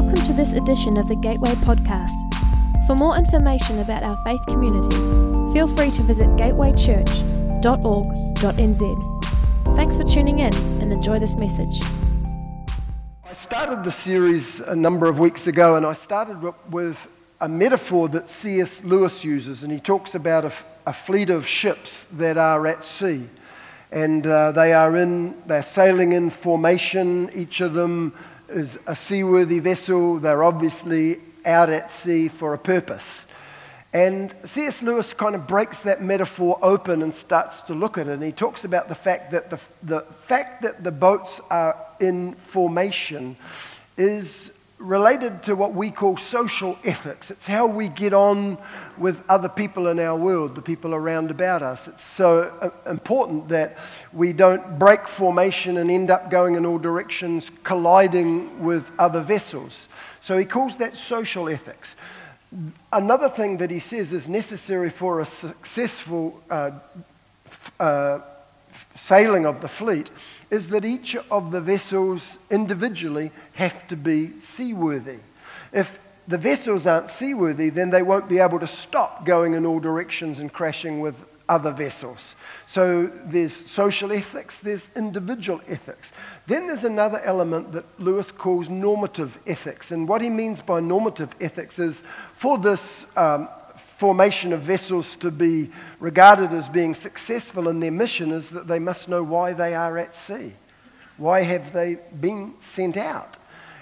Welcome to this edition of the Gateway Podcast. For more information about our faith community, feel free to visit gatewaychurch.org.nz. Thanks for tuning in and enjoy this message. I started the series a number of weeks ago, and I started with a metaphor that C.S. Lewis uses, and he talks about a, a fleet of ships that are at sea. And uh, they are in, they're sailing in formation, each of them is a seaworthy vessel. They're obviously out at sea for a purpose. And C.S. Lewis kind of breaks that metaphor open and starts to look at it. And he talks about the fact that the, the fact that the boats are in formation is related to what we call social ethics. It's how we get on with other people in our world, the people around about us. It's so uh, important that we don't break formation and end up going in all directions, colliding with other vessels. So he calls that social ethics. Another thing that he says is necessary for a successful uh, uh, sailing of the fleet is that each of the vessels individually have to be seaworthy. If the vessels aren't seaworthy, then they won't be able to stop going in all directions and crashing with other vessels. So there's social ethics, there's individual ethics. Then there's another element that Lewis calls normative ethics. And what he means by normative ethics is for this um, formation of vessels to be regarded as being successful in their mission is that they must know why they are at sea. Why have they been sent out?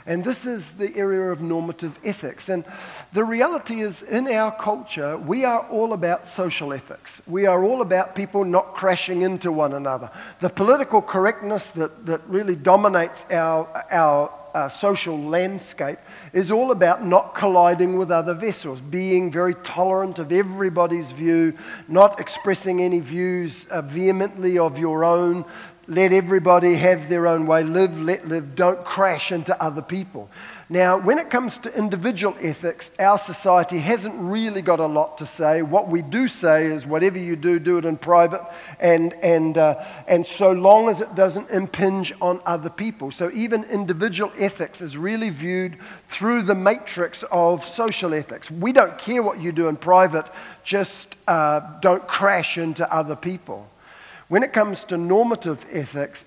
And this is the area of normative ethics. And the reality is, in our culture, we are all about social ethics. We are all about people not crashing into one another. The political correctness that, that really dominates our, our uh, social landscape is all about not colliding with other vessels, being very tolerant of everybody's view, not expressing any views uh, vehemently of your own. Let everybody have their own way. Live, let live. Don't crash into other people. Now, when it comes to individual ethics, our society hasn't really got a lot to say. What we do say is whatever you do, do it in private, and, and, uh, and so long as it doesn't impinge on other people. So, even individual ethics is really viewed through the matrix of social ethics. We don't care what you do in private, just uh, don't crash into other people. When it comes to normative ethics,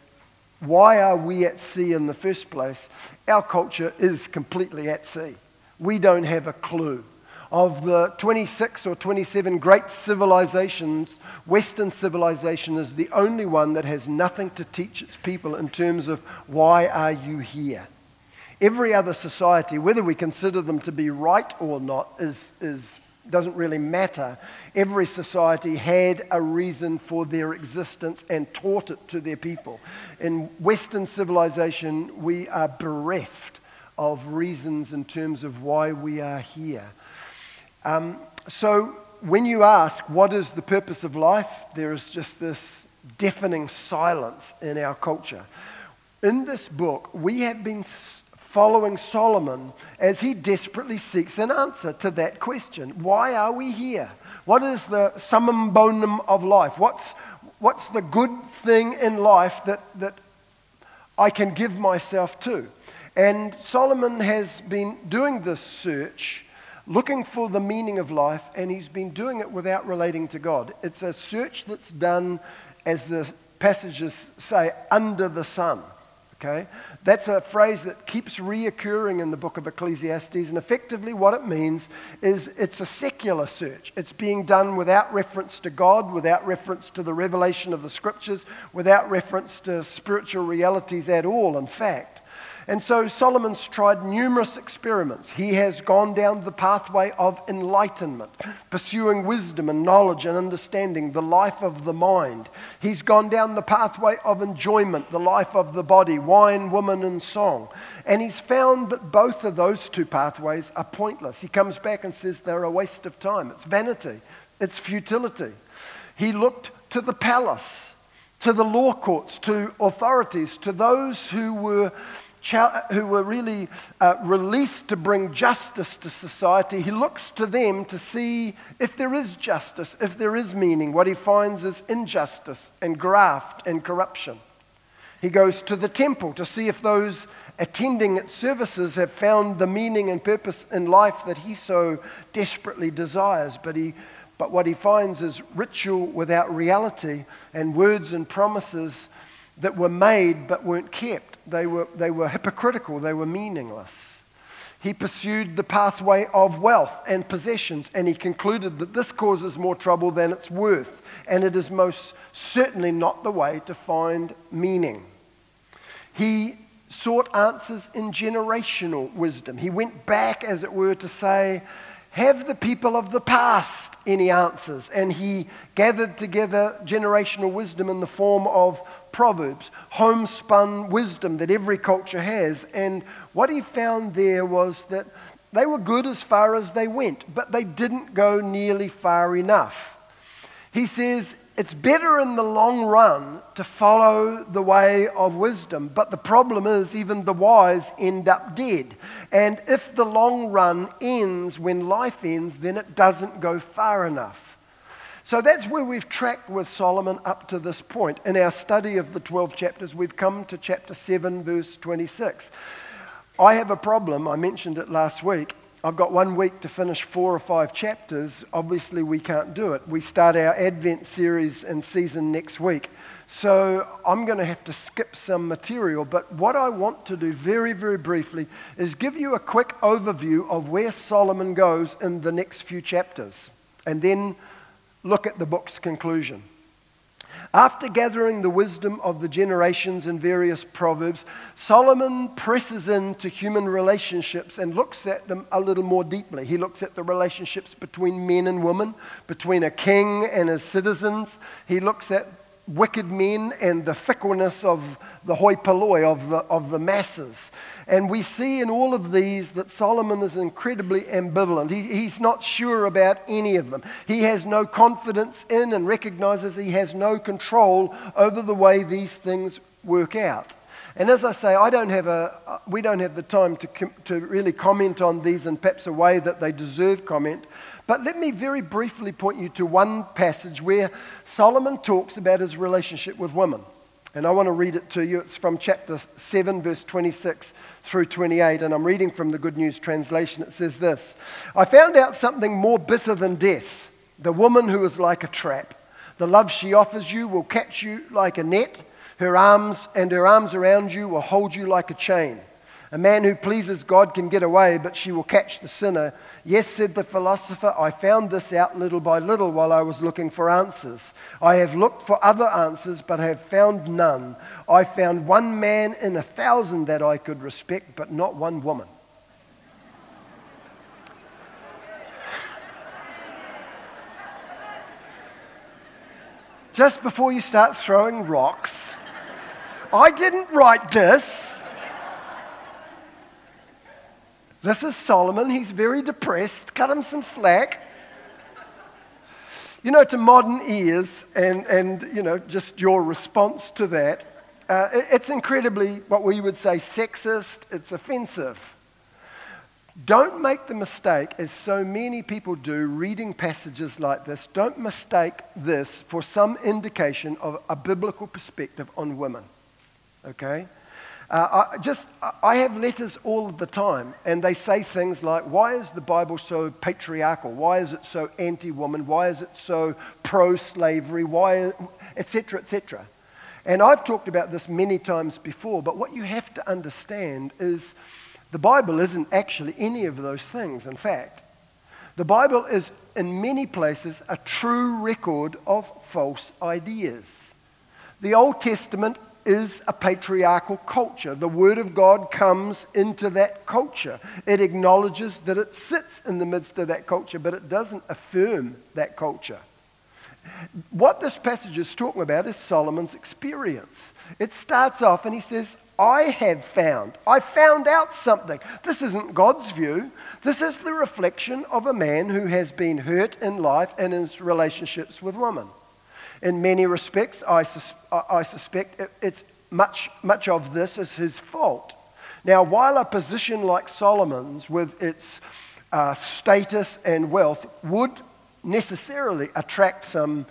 why are we at sea in the first place? Our culture is completely at sea. We don't have a clue. Of the 26 or 27 great civilizations, Western civilization is the only one that has nothing to teach its people in terms of why are you here? Every other society, whether we consider them to be right or not, is, is doesn't really matter. Every society had a reason for their existence and taught it to their people. In Western civilization, we are bereft of reasons in terms of why we are here. Um, so, when you ask, what is the purpose of life, there is just this deafening silence in our culture. In this book, we have been following Solomon as he desperately seeks an answer to that question Why are we here? What is the summum bonum of life? What's, what's the good thing in life that, that I can give myself to? And Solomon has been doing this search, looking for the meaning of life, and he's been doing it without relating to God. It's a search that's done, as the passages say, under the sun. Okay? That's a phrase that keeps reoccurring in the book of Ecclesiastes, and effectively what it means is it's a secular search. It's being done without reference to God, without reference to the revelation of the scriptures, without reference to spiritual realities at all, in fact. And so Solomon's tried numerous experiments. He has gone down the pathway of enlightenment, pursuing wisdom and knowledge and understanding, the life of the mind. He's gone down the pathway of enjoyment, the life of the body, wine, woman, and song. And he's found that both of those two pathways are pointless. He comes back and says they're a waste of time. It's vanity, it's futility. He looked to the palace, to the law courts, to authorities, to those who were who were really uh, released to bring justice to society, he looks to them to see if there is justice, if there is meaning. What he finds is injustice and graft and corruption. He goes to the temple to see if those attending its services have found the meaning and purpose in life that he so desperately desires. But, he, but what he finds is ritual without reality and words and promises that were made but weren't kept. They were, they were hypocritical, they were meaningless. He pursued the pathway of wealth and possessions, and he concluded that this causes more trouble than it's worth, and it is most certainly not the way to find meaning. He sought answers in generational wisdom. He went back, as it were, to say, have the people of the past any answers? And he gathered together generational wisdom in the form of proverbs, homespun wisdom that every culture has. And what he found there was that they were good as far as they went, but they didn't go nearly far enough. He says it's better in the long run to follow the way of wisdom, but the problem is even the wise end up dead. And if the long run ends when life ends, then it doesn't go far enough. So that's where we've tracked with Solomon up to this point. In our study of the 12 chapters, we've come to chapter 7, verse 26. I have a problem. I mentioned it last week. I've got one week to finish four or five chapters. Obviously, we can't do it. We start our Advent series and season next week. So I'm going to have to skip some material. But what I want to do very, very briefly is give you a quick overview of where Solomon goes in the next few chapters. And then look at the book's conclusion. After gathering the wisdom of the generations in various proverbs, Solomon presses into human relationships and looks at them a little more deeply. He looks at the relationships between men and women, between a king and his citizens. He looks at wicked men and the fickleness of the hoi polloi, of the, of the masses. And we see in all of these that Solomon is incredibly ambivalent. He, he's not sure about any of them. He has no confidence in and recognizes he has no control over the way these things work out. And as I say, I don't have a, we don't have the time to, to really comment on these in perhaps a way that they deserve comment. But let me very briefly point you to one passage where Solomon talks about his relationship with women. And I want to read it to you. It's from chapter 7, verse 26 through 28. And I'm reading from the Good News Translation. It says this I found out something more bitter than death the woman who is like a trap. The love she offers you will catch you like a net. Her arms and her arms around you will hold you like a chain. A man who pleases God can get away, but she will catch the sinner. Yes, said the philosopher, I found this out little by little while I was looking for answers. I have looked for other answers, but have found none. I found one man in a thousand that I could respect, but not one woman. Just before you start throwing rocks, I didn't write this. This is Solomon. He's very depressed. Cut him some slack. You know, to modern ears, and, and you know, just your response to that, uh, it's incredibly what we would say sexist, it's offensive. Don't make the mistake, as so many people do, reading passages like this, don't mistake this for some indication of a biblical perspective on women. Okay? Uh, I, just, I have letters all the time, and they say things like, Why is the Bible so patriarchal? Why is it so anti woman? Why is it so pro slavery? Why, etc., etc. And I've talked about this many times before, but what you have to understand is the Bible isn't actually any of those things, in fact. The Bible is, in many places, a true record of false ideas. The Old Testament is a patriarchal culture. The Word of God comes into that culture. It acknowledges that it sits in the midst of that culture, but it doesn't affirm that culture. What this passage is talking about is Solomon's experience. It starts off and he says, I have found. I found out something. This isn't God's view. This is the reflection of a man who has been hurt in life and in his relationships with women. In many respects, I, sus- I suspect it's much, much of this is his fault. Now, while a position like Solomon's, with its uh, status and wealth, would necessarily attract some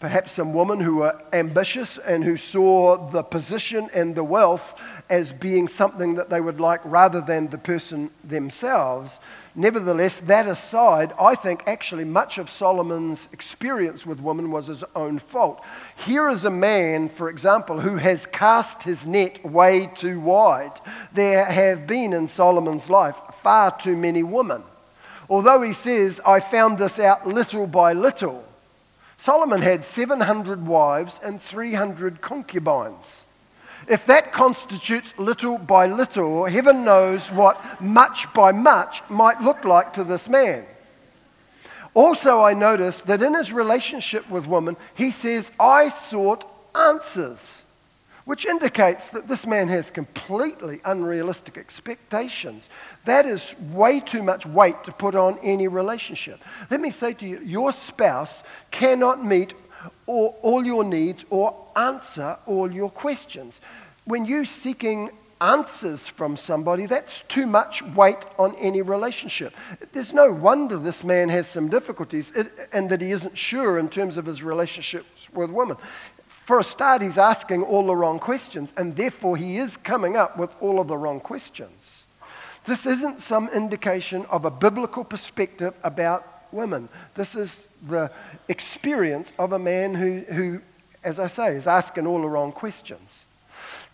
Perhaps some women who were ambitious and who saw the position and the wealth as being something that they would like rather than the person themselves. Nevertheless, that aside, I think actually much of Solomon's experience with women was his own fault. Here is a man, for example, who has cast his net way too wide. There have been in Solomon's life far too many women. Although he says, I found this out little by little Solomon had 700 wives and 300 concubines. If that constitutes little by little, heaven knows what much by much might look like to this man. Also, I notice that in his relationship with women, he says, I sought answers which indicates that this man has completely unrealistic expectations. That is way too much weight to put on any relationship. Let me say to you, your spouse cannot meet all, all your needs or answer all your questions. When you're seeking answers from somebody, that's too much weight on any relationship. There's no wonder this man has some difficulties uh, and that he isn't sure in terms of his relationships with women. For a start, he's asking all the wrong questions, and therefore he is coming up with all of the wrong questions. This isn't some indication of a biblical perspective about women. This is the experience of a man who, who as I say, is asking all the wrong questions.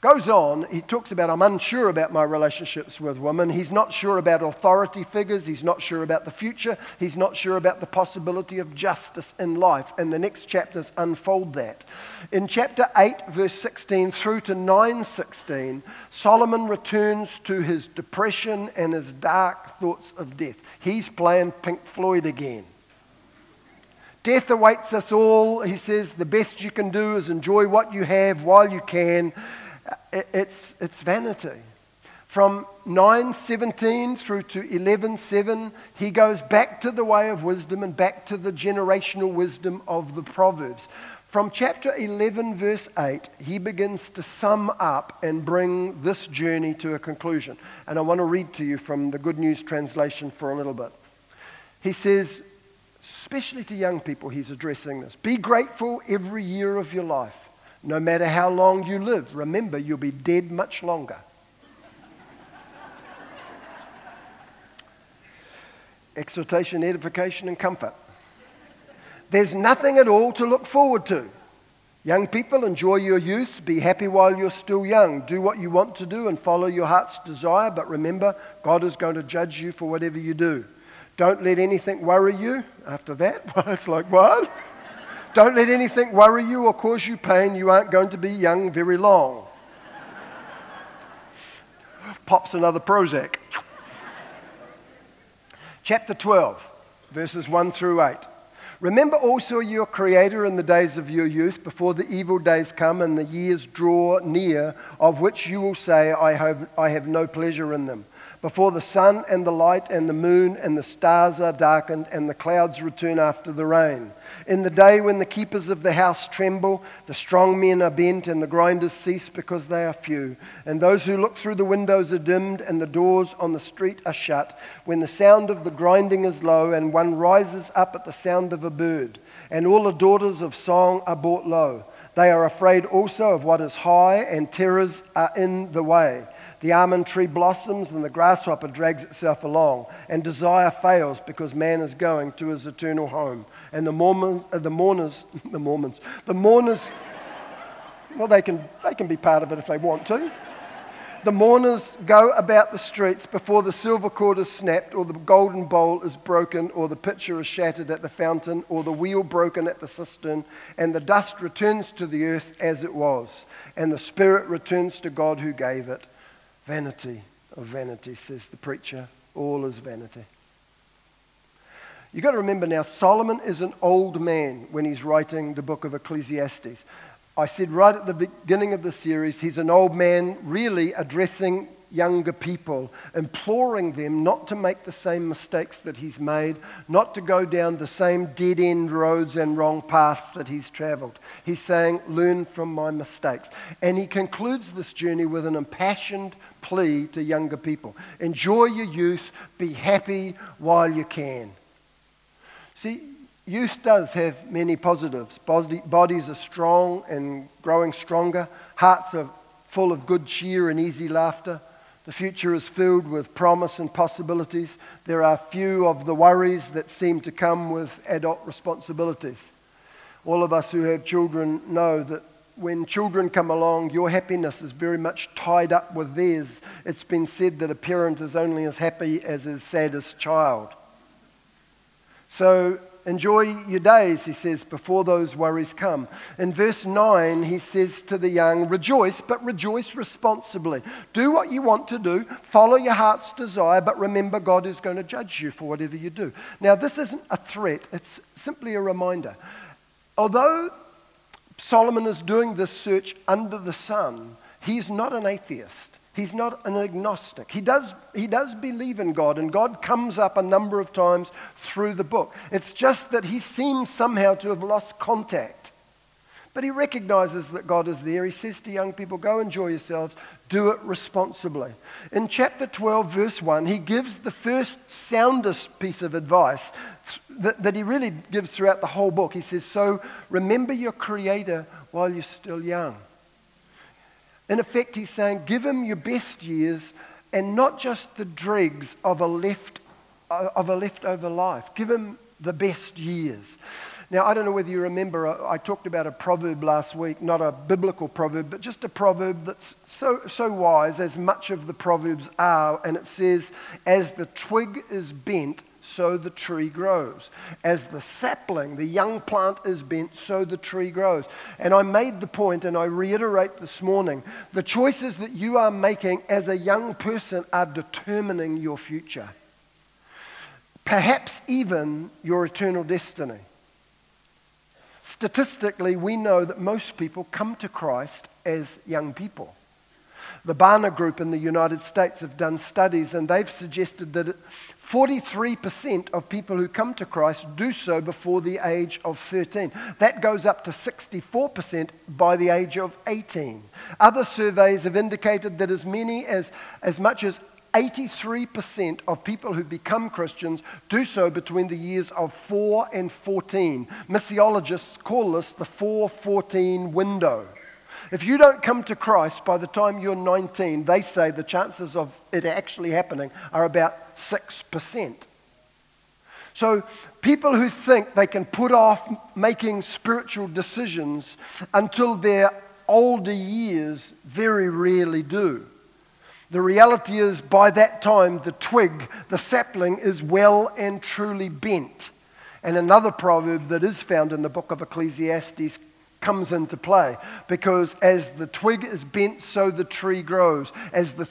Goes on, he talks about, I'm unsure about my relationships with women. He's not sure about authority figures. He's not sure about the future. He's not sure about the possibility of justice in life. And the next chapters unfold that. In chapter 8, verse 16 through to 9:16, Solomon returns to his depression and his dark thoughts of death. He's playing Pink Floyd again. Death awaits us all. He says the best you can do is enjoy what you have while you can it's, it's vanity. From 9:17 through to 11:7, he goes back to the way of wisdom and back to the generational wisdom of the Proverbs. From chapter 11, verse 8, he begins to sum up and bring this journey to a conclusion. And I want to read to you from the Good News translation for a little bit. He says, especially to young people, he's addressing this Be grateful every year of your life no matter how long you live, remember you'll be dead much longer. Exhortation, edification, and comfort. There's nothing at all to look forward to. Young people, enjoy your youth. Be happy while you're still young. Do what you want to do and follow your heart's desire, but remember, God is going to judge you for whatever you do. Don't let anything worry you. After that, it's like, what? Don't let anything worry you or cause you pain. You aren't going to be young very long. Pops another Prozac. Chapter 12, verses 1 through 8. Remember also your Creator in the days of your youth, before the evil days come and the years draw near, of which you will say, I have, I have no pleasure in them before the sun and the light and the moon and the stars are darkened and the clouds return after the rain. In the day when the keepers of the house tremble, the strong men are bent and the grinders cease because they are few. And those who look through the windows are dimmed and the doors on the street are shut. When the sound of the grinding is low and one rises up at the sound of a bird, and all the daughters of song are brought low. They are afraid also of what is high, and terrors are in the way. The almond tree blossoms and the grasshopper drags itself along, and desire fails because man is going to his eternal home. And the Mormons, uh, the mourners, the Mormons, the mourners, well, they can, they can be part of it if they want to. The mourners go about the streets before the silver cord is snapped, or the golden bowl is broken, or the pitcher is shattered at the fountain, or the wheel broken at the cistern, and the dust returns to the earth as it was, and the spirit returns to God who gave it. Vanity of vanity, says the preacher. All is vanity. You've got to remember now, Solomon is an old man when he's writing the book of Ecclesiastes. I said right at the beginning of the series, he's an old man really addressing younger people, imploring them not to make the same mistakes that he's made, not to go down the same dead end roads and wrong paths that he's traveled. He's saying, Learn from my mistakes. And he concludes this journey with an impassioned plea to younger people Enjoy your youth, be happy while you can. See, Youth does have many positives. Bodies are strong and growing stronger. Hearts are full of good cheer and easy laughter. The future is filled with promise and possibilities. There are few of the worries that seem to come with adult responsibilities. All of us who have children know that when children come along, your happiness is very much tied up with theirs. It's been said that a parent is only as happy as his saddest child. So enjoy your days, he says, before those worries come. In verse 9, he says to the young, Rejoice, but rejoice responsibly. Do what you want to do, follow your heart's desire, but remember God is going to judge you for whatever you do. Now, this isn't a threat, it's simply a reminder. Although Solomon is doing this search under the sun, he's not an atheist. He's not an agnostic. He does, he does believe in God, and God comes up a number of times through the book. It's just that he seems somehow to have lost contact. But he recognizes that God is there. He says to young people, Go enjoy yourselves, do it responsibly. In chapter 12, verse 1, he gives the first soundest piece of advice that, that he really gives throughout the whole book. He says, So remember your Creator while you're still young. In effect, he's saying, Give him your best years and not just the dregs of a, left, of a leftover life. Give him the best years. Now, I don't know whether you remember, uh, I talked about a proverb last week, not a biblical proverb, but just a proverb that's so, so wise, as much of the proverbs are. And it says, As the twig is bent, so the tree grows. As the sapling, the young plant is bent, so the tree grows. And I made the point, and I reiterate this morning the choices that you are making as a young person are determining your future, perhaps even your eternal destiny. Statistically, we know that most people come to Christ as young people. The Barna Group in the United States have done studies and they've suggested that 43% of people who come to Christ do so before the age of 13. That goes up to 64% by the age of 18. Other surveys have indicated that as many as as much as 83% of people who become Christians do so between the years of 4 and 14. Missiologists call this the 414 window. If you don't come to Christ by the time you're 19, they say the chances of it actually happening are about 6%. So, people who think they can put off making spiritual decisions until their older years very rarely do. The reality is, by that time, the twig, the sapling, is well and truly bent. And another proverb that is found in the book of Ecclesiastes comes into play because as the twig is bent, so the tree grows. As the,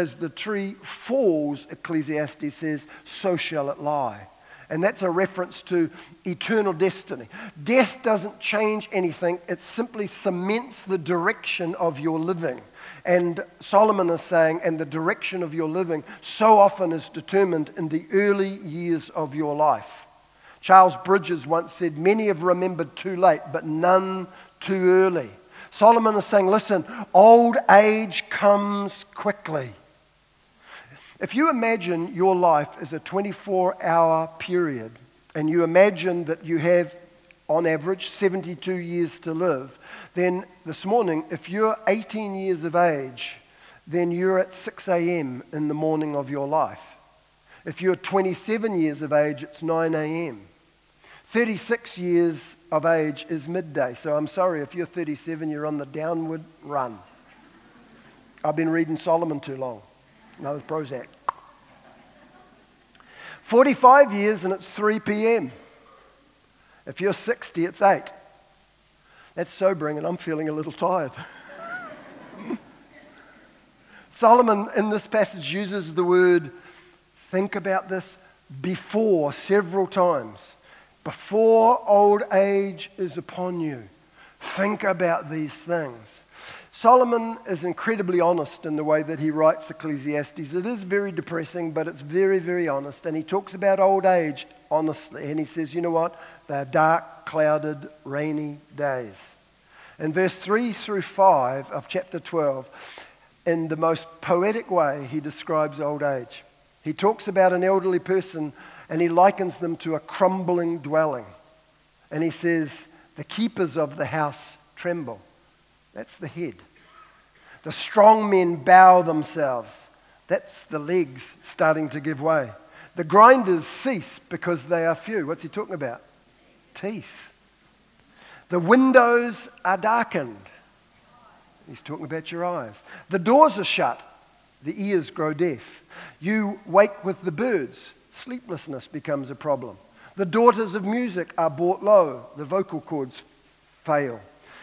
as the tree falls, Ecclesiastes says, so shall it lie. And that's a reference to eternal destiny. Death doesn't change anything, it simply cements the direction of your living. And Solomon is saying, and the direction of your living so often is determined in the early years of your life. Charles Bridges once said, Many have remembered too late, but none too early. Solomon is saying, Listen, old age comes quickly. If you imagine your life as a 24 hour period, and you imagine that you have on average 72 years to live, then this morning, if you're 18 years of age, then you're at 6 a.m. in the morning of your life. If you're 27 years of age, it's 9 a.m. 36 years of age is midday. So I'm sorry, if you're 37, you're on the downward run. I've been reading Solomon too long. No, it's Prozac. 45 years and it's 3 p.m. If you're 60, it's 8. That's sobering, and I'm feeling a little tired. Solomon in this passage uses the word think about this before several times. Before old age is upon you, think about these things. Solomon is incredibly honest in the way that he writes Ecclesiastes. It is very depressing, but it's very, very honest. And he talks about old age honestly. And he says, you know what? They're dark, clouded, rainy days. In verse 3 through 5 of chapter 12, in the most poetic way, he describes old age. He talks about an elderly person and he likens them to a crumbling dwelling. And he says, The keepers of the house tremble. That's the head. The strong men bow themselves. That's the legs starting to give way. The grinders cease because they are few. What's he talking about? Teeth. The windows are darkened. He's talking about your eyes. The doors are shut. The ears grow deaf. You wake with the birds. Sleeplessness becomes a problem. The daughters of music are brought low. The vocal cords fail.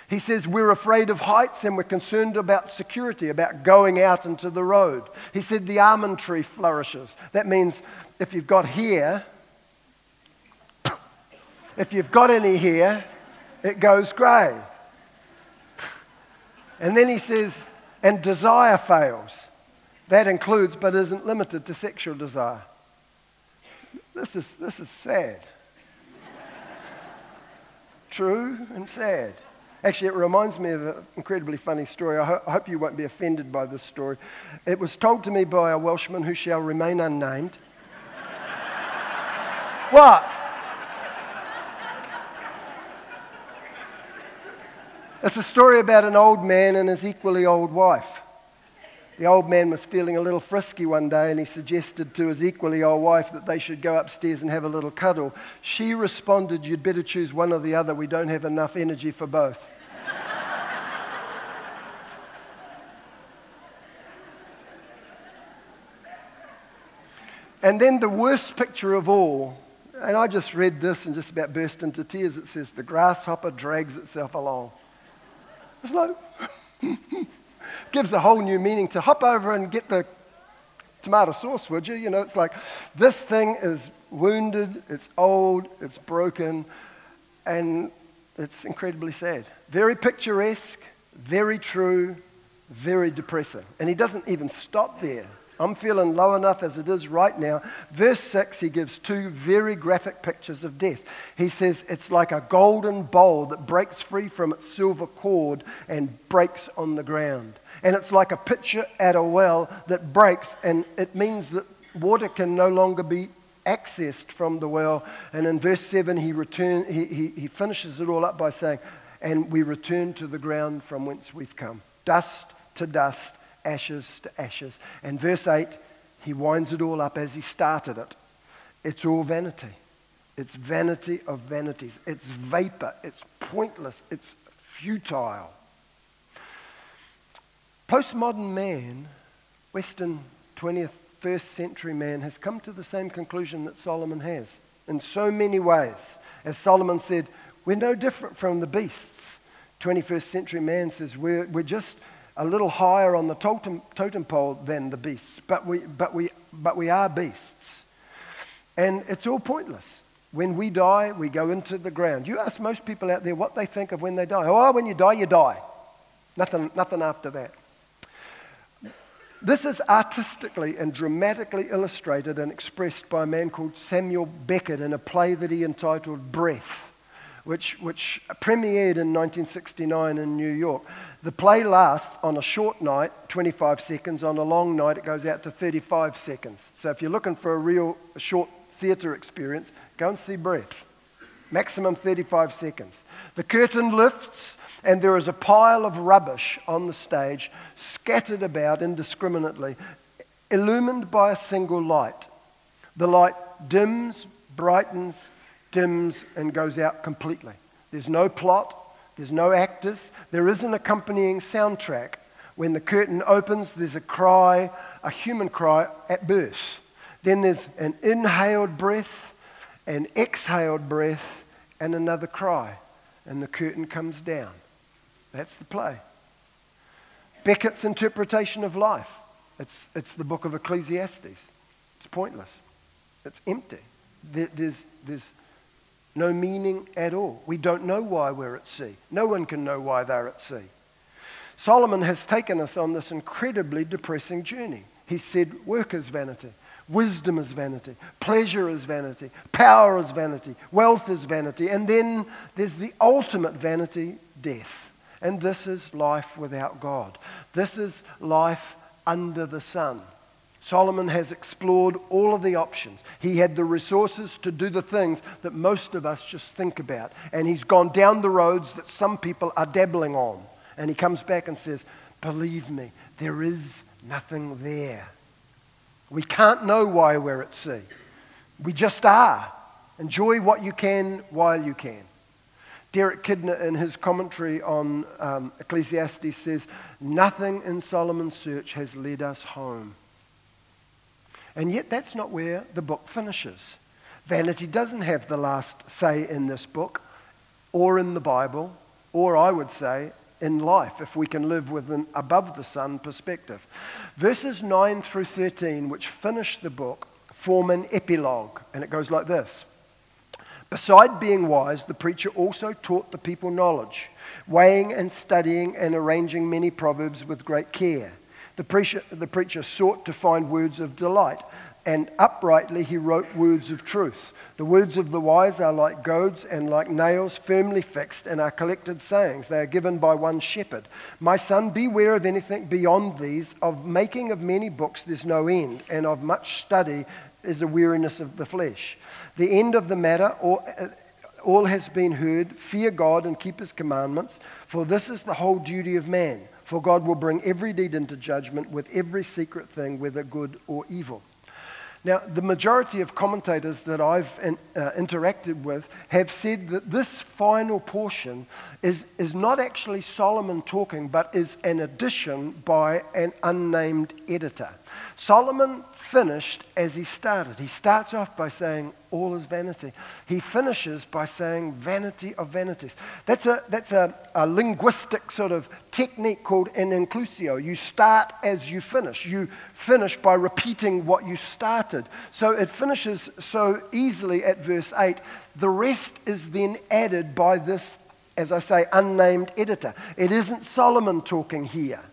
He says, We're afraid of heights and we're concerned about security, about going out into the road. He said, The almond tree flourishes. That means if you've got hair, if you've got any hair, it goes grey. And then he says, And desire fails. That includes, but isn't limited to sexual desire. This is, this is sad. True and sad. Actually, it reminds me of an incredibly funny story. I, ho- I, hope you won't be offended by this story. It was told to me by a Welshman who shall remain unnamed. what? It's a story about an old man and his equally old wife. The old man was feeling a little frisky one day and he suggested to his equally old wife that they should go upstairs and have a little cuddle. She responded, You'd better choose one or the other. We don't have enough energy for both. and then the worst picture of all, and I just read this and just about burst into tears. It says, The grasshopper drags itself along. It's like, gives a whole new meaning to hop over and get the tomato sauce, would you? You know, it's like this thing is wounded, it's old, it's broken, and it's incredibly sad. Very picturesque, very true, very depressing. And he doesn't even stop there. I'm feeling low enough as it is right now. Verse 6, he gives two very graphic pictures of death. He says it's like a golden bowl that breaks free from its silver cord and breaks on the ground. And it's like a pitcher at a well that breaks, and it means that water can no longer be accessed from the well. And in verse 7, he, return, he, he, he finishes it all up by saying, And we return to the ground from whence we've come. Dust to dust ashes to ashes. And verse 8, he winds it all up as he started it. It's all vanity. It's vanity of vanities. It's vapor. It's pointless. It's futile. Postmodern man, Western 20th, first century man, has come to the same conclusion that Solomon has in so many ways. As Solomon said, we're no different from the beasts. 21st century man says, we're, we're just a little higher on the totem, totem pole than the beasts, but we, but, we, but we are beasts. And it's all pointless. When we die, we go into the ground. You ask most people out there what they think of when they die. Oh, when you die, you die. Nothing, nothing after that. This is artistically and dramatically illustrated and expressed by a man called Samuel Beckett in a play that he entitled Breath which, which premiered in 1969 in New York. The play lasts on a short night, 25 seconds. On a long night, it goes out to 35 seconds. So if you're looking for a real short theatre experience, go and see Breath. Maximum 35 seconds. The curtain lifts, and there is a pile of rubbish on the stage, scattered about indiscriminately, illumined by a single light. The light dims, brightens, dims and goes out completely. There's no plot, there's no actors, there is an accompanying soundtrack. When the curtain opens, there's a cry, a human cry at birth. Then there's an inhaled breath, an exhaled breath, and another cry. And the curtain comes down. That's the play. Beckett's interpretation of life. It's, it's the book of Ecclesiastes. It's pointless. It's empty. There, there's, there's no meaning at all. We don't know why we're at sea. No one can know why they're at sea. Solomon has taken us on this incredibly depressing journey. He said, Work is vanity, wisdom is vanity, pleasure is vanity, power is vanity, wealth is vanity, and then there's the ultimate vanity, death. And this is life without God. This is life under the sun. Solomon has explored all of the options. He had the resources to do the things that most of us just think about. And he's gone down the roads that some people are dabbling on. And he comes back and says, Believe me, there is nothing there. We can't know why we're at sea. We just are. Enjoy what you can while you can. Derek Kidner, in his commentary on um, Ecclesiastes, says, Nothing in Solomon's search has led us home. And yet, that's not where the book finishes. Vanity doesn't have the last say in this book, or in the Bible, or I would say, in life if we can live with an above the sun perspective. Verses 9 through 13, which finish the book, form an epilogue, and it goes like this. Beside being wise, the preacher also taught the people knowledge, weighing and studying and arranging many proverbs with great care. The preacher, the preacher sought to find words of delight, and uprightly he wrote words of truth. The words of the wise are like goads and like nails firmly fixed and are collected sayings. They are given by one shepherd. My son, beware of anything beyond these. Of making of many books there's no end, and of much study is a weariness of the flesh. The end of the matter, uh, all has been heard. Fear God and keep his commandments, for this is the whole duty of man. For God will bring every deed into judgment with every secret thing, whether good or evil. Now, the majority of commentators that I've uh, interacted with have said that this final portion is, is not actually Solomon talking, but is an addition by an unnamed editor. Solomon finished as he started. He starts off by saying, All is vanity. He finishes by saying, Vanity of vanities. That's a, that's a, a linguistic sort of technique called an inclusio. You start as you finish. You finish by repeating what you started. So it finishes so easily at verse 8. The rest is then added by this, as I say, unnamed editor. It isn't Solomon talking here.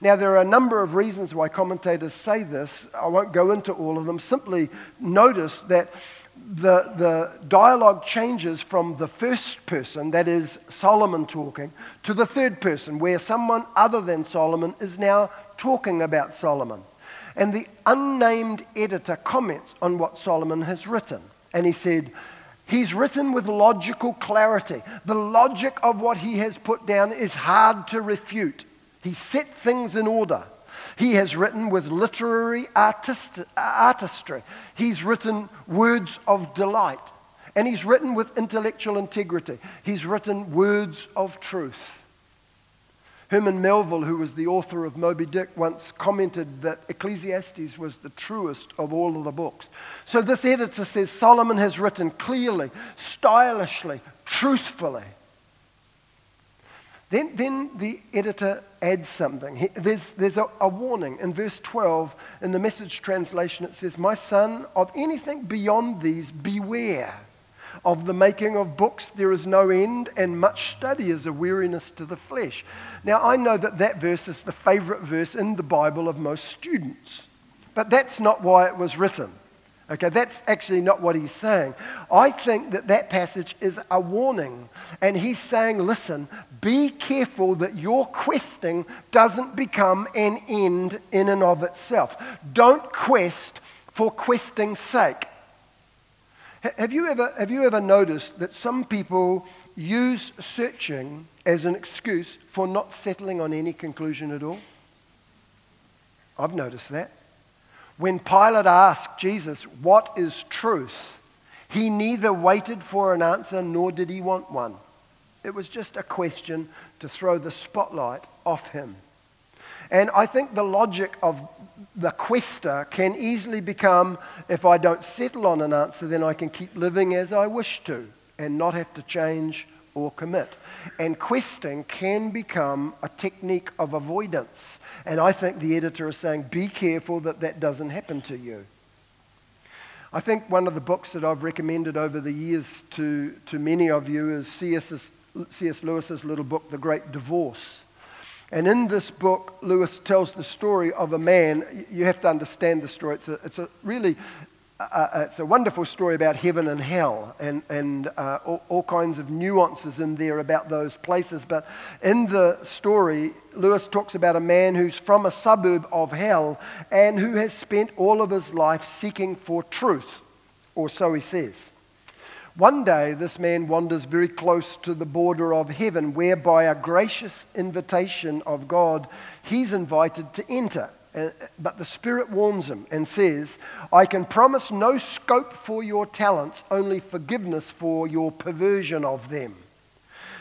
Now, there are a number of reasons why commentators say this. I won't go into all of them. Simply notice that the, the dialogue changes from the first person, that is Solomon talking, to the third person, where someone other than Solomon is now talking about Solomon. And the unnamed editor comments on what Solomon has written. And he said, He's written with logical clarity. The logic of what he has put down is hard to refute. He set things in order. He has written with literary artist, artistry. He's written words of delight. And he's written with intellectual integrity. He's written words of truth. Herman Melville, who was the author of Moby Dick, once commented that Ecclesiastes was the truest of all of the books. So this editor says Solomon has written clearly, stylishly, truthfully. Then, then the editor adds something. He, there's there's a, a warning. In verse 12, in the message translation, it says, My son, of anything beyond these, beware. Of the making of books, there is no end, and much study is a weariness to the flesh. Now, I know that that verse is the favorite verse in the Bible of most students, but that's not why it was written. Okay, that's actually not what he's saying. I think that that passage is a warning. And he's saying, listen, be careful that your questing doesn't become an end in and of itself. Don't quest for questing's sake. Have you ever, have you ever noticed that some people use searching as an excuse for not settling on any conclusion at all? I've noticed that. When Pilate asked Jesus, What is truth? he neither waited for an answer nor did he want one. It was just a question to throw the spotlight off him. And I think the logic of the quester can easily become if I don't settle on an answer, then I can keep living as I wish to and not have to change or commit. And questing can become a technique of avoidance. And I think the editor is saying, be careful that that doesn't happen to you. I think one of the books that I've recommended over the years to, to many of you is C.S. Lewis's little book, The Great Divorce. And in this book, Lewis tells the story of a man. You have to understand the story. It's a, it's a really uh, it's a wonderful story about heaven and hell and, and uh, all, all, kinds of nuances in there about those places. But in the story, Lewis talks about a man who's from a suburb of hell and who has spent all of his life seeking for truth, or so he says. One day, this man wanders very close to the border of heaven, where by a gracious invitation of God, he's invited to enter. But the Spirit warns him and says, I can promise no scope for your talents, only forgiveness for your perversion of them.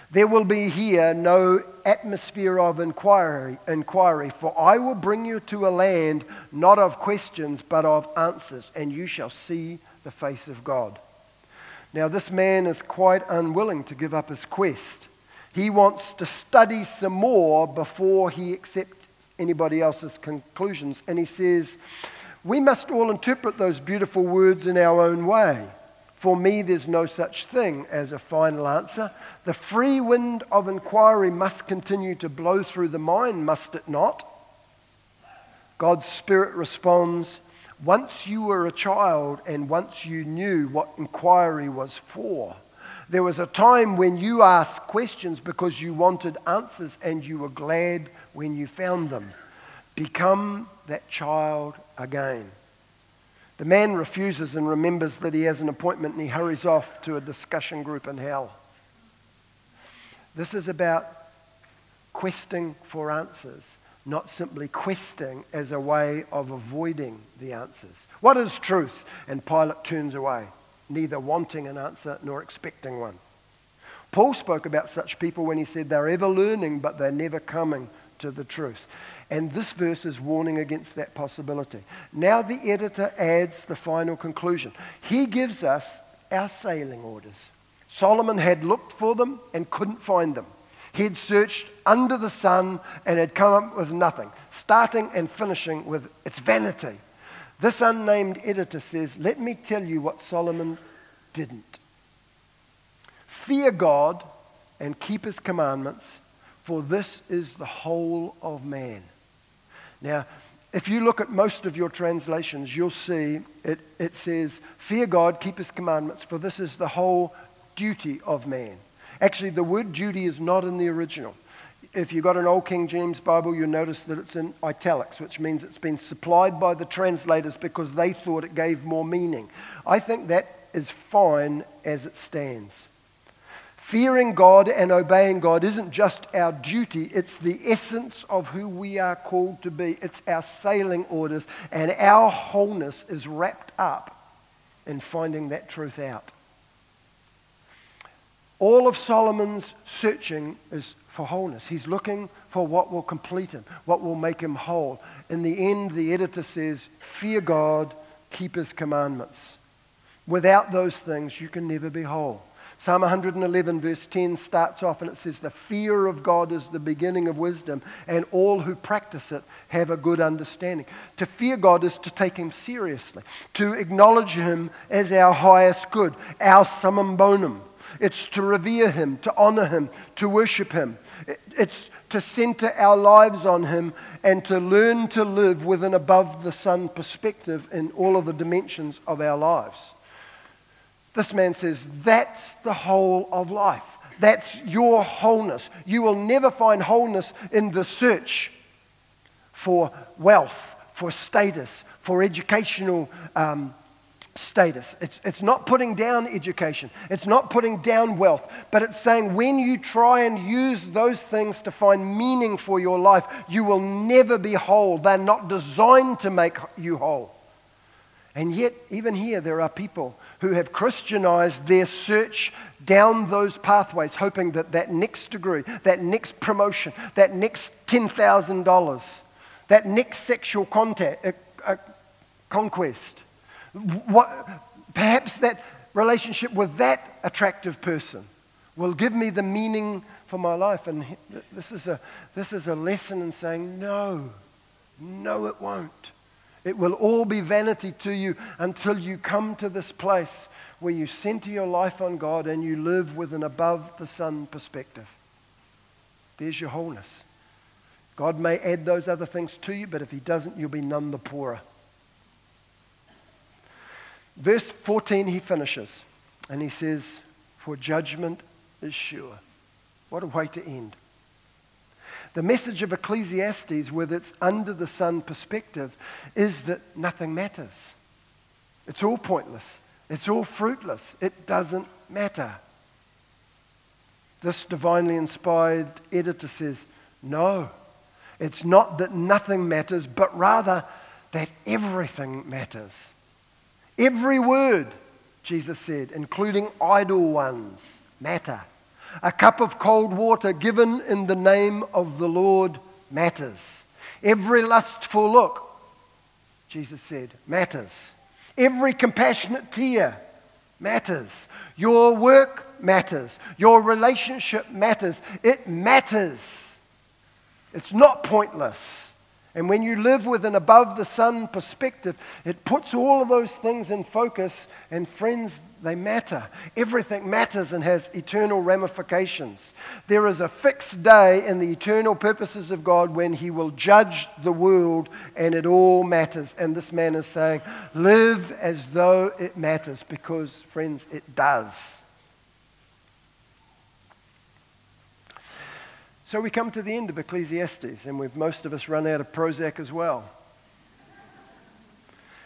There will be here no atmosphere of inquiry, inquiry, for I will bring you to a land not of questions, but of answers, and you shall see the face of God. Now, this man is quite unwilling to give up his quest. He wants to study some more before he accepts anybody else's conclusions. And he says, We must all interpret those beautiful words in our own way. For me, there's no such thing as a final answer. The free wind of inquiry must continue to blow through the mind, must it not? God's Spirit responds, once you were a child and once you knew what inquiry was for, there was a time when you asked questions because you wanted answers and you were glad when you found them. Become that child again. The man refuses and remembers that he has an appointment and he hurries off to a discussion group in hell. This is about questing for answers not simply questing as a way of avoiding the answers. What is truth? And Pilate turns away, neither wanting an answer nor expecting one. Paul spoke about such people when he said they're ever learning, but they're never coming to the truth. And this verse is warning against that possibility. Now, the editor adds the final conclusion. He gives us our sailing orders. Solomon had looked for them and couldn't find them. He'd searched under the sun and had come up with nothing, starting and finishing with its vanity. This unnamed editor says, Let me tell you what Solomon didn't. Fear God and keep his commandments, for this is the whole of man. Now, if you look at most of your translations, you'll see it, it says, Fear God, keep his commandments, for this is the whole duty of man. Actually, the word duty is not in the original. If you've got an Old King James Bible, you'll notice that it's in italics, which means it's been supplied by the translators because they thought it gave more meaning. I think that is fine as it stands. Fearing God and obeying God isn't just our duty, it's the essence of who we are called to be. It's our sailing orders, and our wholeness is wrapped up in finding that truth out. All of Solomon's searching is for wholeness. He's looking for what will complete him, what will make him whole. In the end, the editor says, Fear God, keep his commandments. Without those things, you can never be whole. Psalm 111, verse 10 starts off and it says, The fear of God is the beginning of wisdom, and all who practice it have a good understanding. To fear God is to take Him seriously, to acknowledge Him as our highest good, our summum bonum. It's to revere Him, to honor Him, to worship Him. It's to center our lives on Him and to learn to live with an above the sun perspective in all of the dimensions of our lives. This man says that's the whole of life. That's your wholeness. You will never find wholeness in the search for wealth, for status, for educational um, status. It's, it's not putting down education, it's not putting down wealth, but it's saying when you try and use those things to find meaning for your life, you will never be whole. They're not designed to make you whole. And yet, even here, there are people who have Christianized their search down those pathways, hoping that that next degree, that next promotion, that next $10,000, that next sexual contact, uh, uh, conquest, what, perhaps that relationship with that attractive person will give me the meaning for my life. And this is a, this is a lesson in saying, no, no, it won't. It will all be vanity to you until you come to this place where you center your life on God and you live with an above the sun perspective. There's your wholeness. God may add those other things to you, but if He doesn't, you'll be none the poorer. Verse 14, he finishes, and he says, For judgment is sure. What a way to end. The message of Ecclesiastes, with its under the sun perspective, is that nothing matters. It's all pointless. It's all fruitless. It doesn't matter. This divinely inspired editor says, No, it's not that nothing matters, but rather that everything matters. Every word, Jesus said, including idle ones, matter. A cup of cold water given in the name of the Lord matters. Every lustful look, Jesus said, matters. Every compassionate tear matters. Your work matters. Your relationship matters. It matters. It's not pointless. And when you live with an above the sun perspective, it puts all of those things in focus. And friends, they matter. Everything matters and has eternal ramifications. There is a fixed day in the eternal purposes of God when He will judge the world and it all matters. And this man is saying, live as though it matters because, friends, it does. So we come to the end of Ecclesiastes, and we've most of us run out of Prozac as well.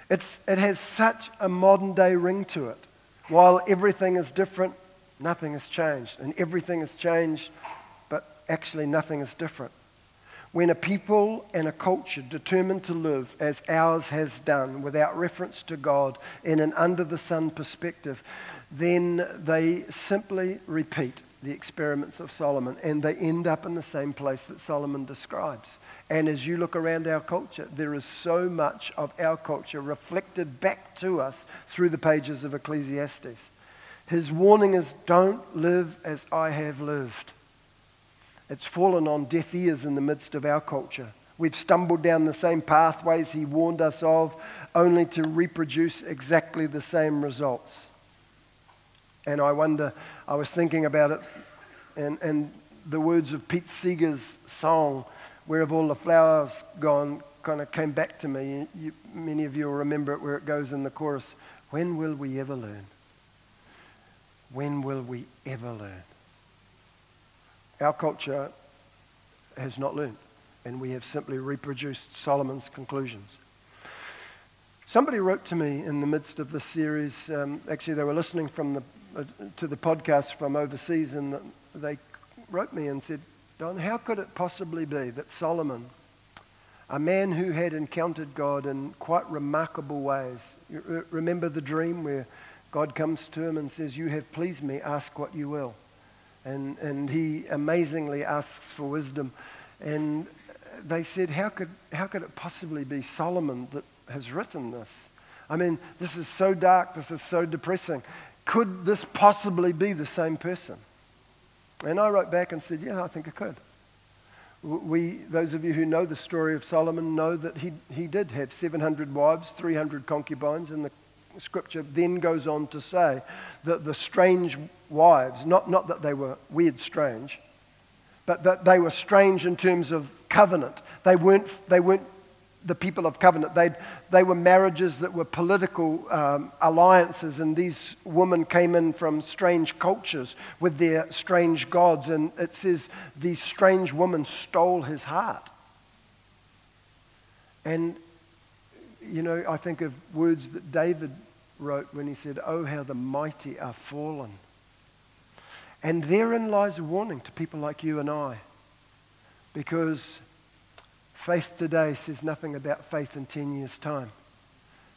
It's, it has such a modern day ring to it. While everything is different, nothing has changed. And everything has changed, but actually nothing is different. When a people and a culture determined to live as ours has done, without reference to God, in an under the sun perspective, then they simply repeat the experiments of Solomon, and they end up in the same place that Solomon describes. And as you look around our culture, there is so much of our culture reflected back to us through the pages of Ecclesiastes. His warning is don't live as I have lived. It's fallen on deaf ears in the midst of our culture. We've stumbled down the same pathways he warned us of, only to reproduce exactly the same results. And I wonder, I was thinking about it, and, and the words of Pete Seeger's song, Where Have All the Flowers Gone, kind of came back to me. You, many of you will remember it where it goes in the chorus When will we ever learn? When will we ever learn? Our culture has not learned, and we have simply reproduced Solomon's conclusions. Somebody wrote to me in the midst of this series. Um, actually, they were listening from the Uh, to the podcast from overseas, and they wrote me and said, Don, how could it possibly be that Solomon, a man who had encountered God in quite remarkable ways, remember the dream where God comes to him and says, You have pleased me, ask what you will. And, and he amazingly asks for wisdom. And they said, how could, how could it possibly be Solomon that has written this? I mean, this is so dark, this is so depressing could this possibly be the same person? And I wrote back and said, yeah, I think it could. We, those of you who know the story of Solomon know that he, he did have 700 wives, 300 concubines, and the scripture then goes on to say that the strange wives, not, not that they were weird strange, but that they were strange in terms of covenant. They weren't, they weren't the people of covenant. They'd, they were marriages that were political um, alliances, and these women came in from strange cultures with their strange gods. And it says these strange women stole his heart. And, you know, I think of words that David wrote when he said, Oh, how the mighty are fallen. And therein lies a warning to people like you and I. Because Faith today says nothing about faith in 10 years' time.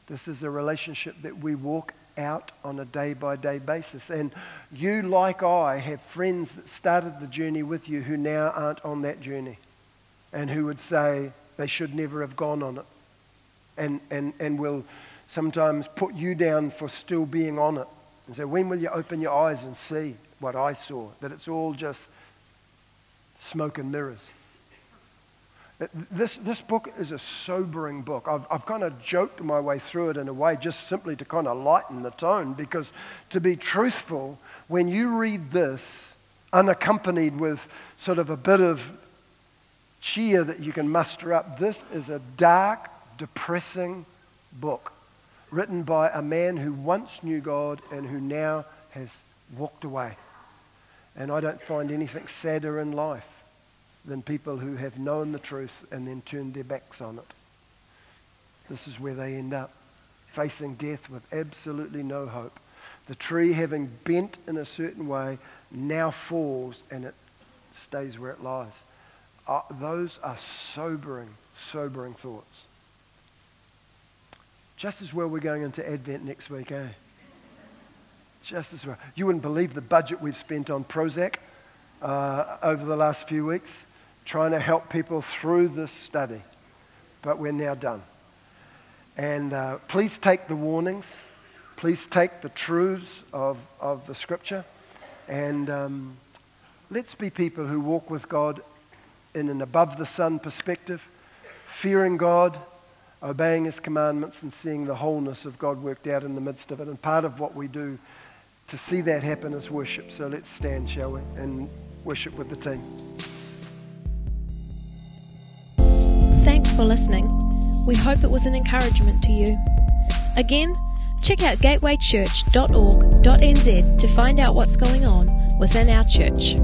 This is a relationship that we walk out on a day by day basis. And you, like I, have friends that started the journey with you who now aren't on that journey and who would say they should never have gone on it and, and, and will sometimes put you down for still being on it and say, When will you open your eyes and see what I saw? That it's all just smoke and mirrors. This, this book is a sobering book. I've, I've kind of joked my way through it in a way just simply to kind of lighten the tone because, to be truthful, when you read this unaccompanied with sort of a bit of cheer that you can muster up, this is a dark, depressing book. written by a man who once knew God and who now has walked away. And I don't find anything sadder in life than people who have known the truth and then turned their backs on it. This is where they end up, facing death with absolutely no hope. The tree, having bent in a certain way, now falls and it stays where it lies. Uh, those are sobering, sobering thoughts. Just as well we're going into Advent next week, eh? Just as well. You wouldn't believe the budget we've spent on Prozac uh, over the last few weeks, trying to help people through this study. But we're now done. And uh, please take the warnings, please take the truths of, of the scripture, and um, let's be people who walk with God in an above the sun perspective, fearing God obeying his commandments and seeing the wholeness of God worked out in the midst of it. And part of what we do to see that happen is worship. So let's stand, shall we, and worship with the team. Thanks for listening. We hope it was an encouragement to you. Again, check out gatewaychurch.org.nz to find out what's going on within our church.